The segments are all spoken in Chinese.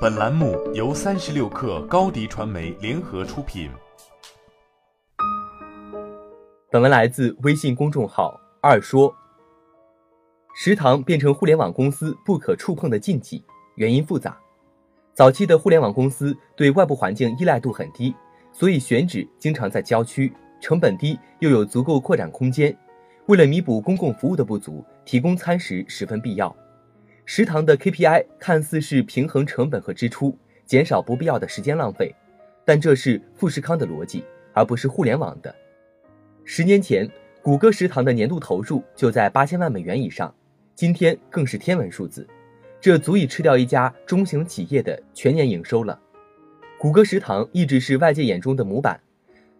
本栏目由三十六氪高低传媒联合出品。本文来自微信公众号“二说”。食堂变成互联网公司不可触碰的禁忌，原因复杂。早期的互联网公司对外部环境依赖度很低，所以选址经常在郊区，成本低又有足够扩展空间。为了弥补公共服务的不足，提供餐食十分必要。食堂的 KPI 看似是平衡成本和支出，减少不必要的时间浪费，但这是富士康的逻辑，而不是互联网的。十年前，谷歌食堂的年度投入就在八千万美元以上，今天更是天文数字，这足以吃掉一家中型企业的全年营收了。谷歌食堂一直是外界眼中的模板，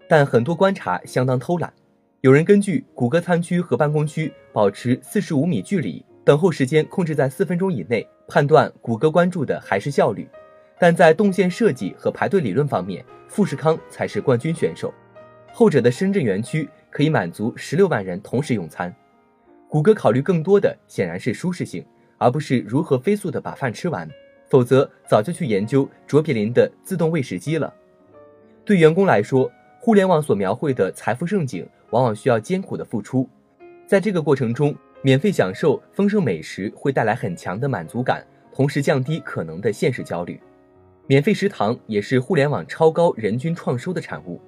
但很多观察相当偷懒。有人根据谷歌餐区和办公区保持四十五米距离。等候时间控制在四分钟以内，判断谷歌关注的还是效率，但在动线设计和排队理论方面，富士康才是冠军选手。后者的深圳园区可以满足十六万人同时用餐，谷歌考虑更多的显然是舒适性，而不是如何飞速的把饭吃完，否则早就去研究卓别林的自动喂食机了。对员工来说，互联网所描绘的财富盛景，往往需要艰苦的付出，在这个过程中。免费享受丰盛美食会带来很强的满足感，同时降低可能的现实焦虑。免费食堂也是互联网超高人均创收的产物。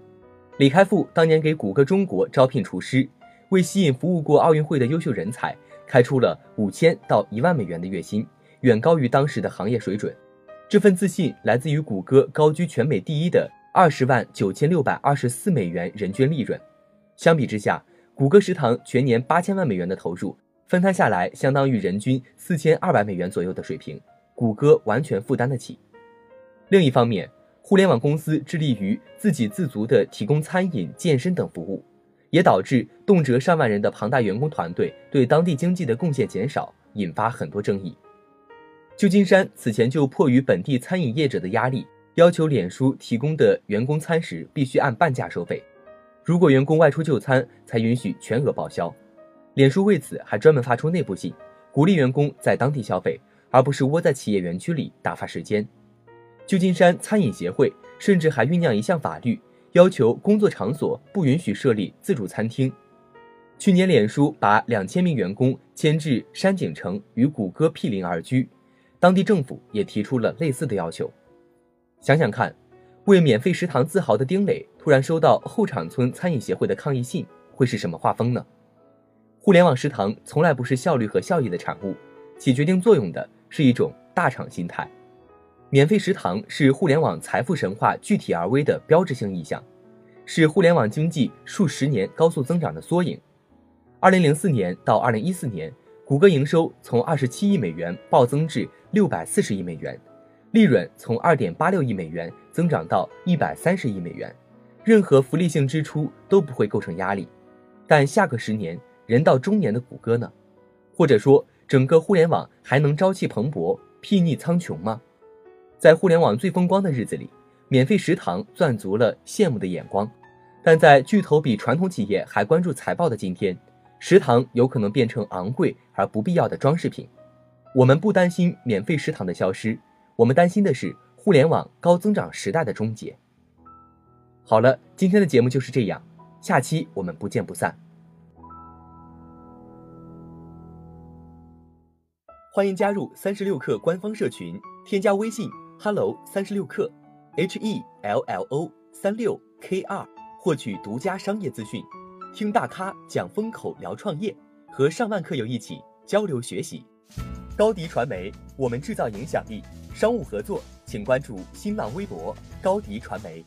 李开复当年给谷歌中国招聘厨师，为吸引服务过奥运会的优秀人才，开出了五千到一万美元的月薪，远高于当时的行业水准。这份自信来自于谷歌高居全美第一的二十万九千六百二十四美元人均利润。相比之下，谷歌食堂全年八千万美元的投入，分摊下来相当于人均四千二百美元左右的水平，谷歌完全负担得起。另一方面，互联网公司致力于自给自足地提供餐饮、健身等服务，也导致动辄上万人的庞大员工团队对当地经济的贡献减少，引发很多争议。旧金山此前就迫于本地餐饮业者的压力，要求脸书提供的员工餐食必须按半价收费。如果员工外出就餐，才允许全额报销。脸书为此还专门发出内部信，鼓励员工在当地消费，而不是窝在企业园区里打发时间。旧金山餐饮协会甚至还酝酿一项法律，要求工作场所不允许设立自助餐厅。去年，脸书把两千名员工迁至山景城，与谷歌毗邻而居，当地政府也提出了类似的要求。想想看。为免费食堂自豪的丁磊，突然收到后场村餐饮协会的抗议信，会是什么画风呢？互联网食堂从来不是效率和效益的产物，起决定作用的是一种大厂心态。免费食堂是互联网财富神话具体而微的标志性意象，是互联网经济数十年高速增长的缩影。二零零四年到二零一四年，谷歌营收从二十七亿美元暴增至六百四十亿美元。利润从二点八六亿美元增长到一百三十亿美元，任何福利性支出都不会构成压力。但下个十年，人到中年的谷歌呢？或者说，整个互联网还能朝气蓬勃、睥睨苍穹吗？在互联网最风光的日子里，免费食堂赚足了羡慕的眼光，但在巨头比传统企业还关注财报的今天，食堂有可能变成昂贵而不必要的装饰品。我们不担心免费食堂的消失。我们担心的是互联网高增长时代的终结。好了，今天的节目就是这样，下期我们不见不散。欢迎加入三十六氪官方社群，添加微信 hello 三十六氪 h e l l o 三六 k 二，获取独家商业资讯，听大咖讲风口，聊创业，和上万课友一起交流学习。高迪传媒，我们制造影响力。商务合作，请关注新浪微博高迪传媒。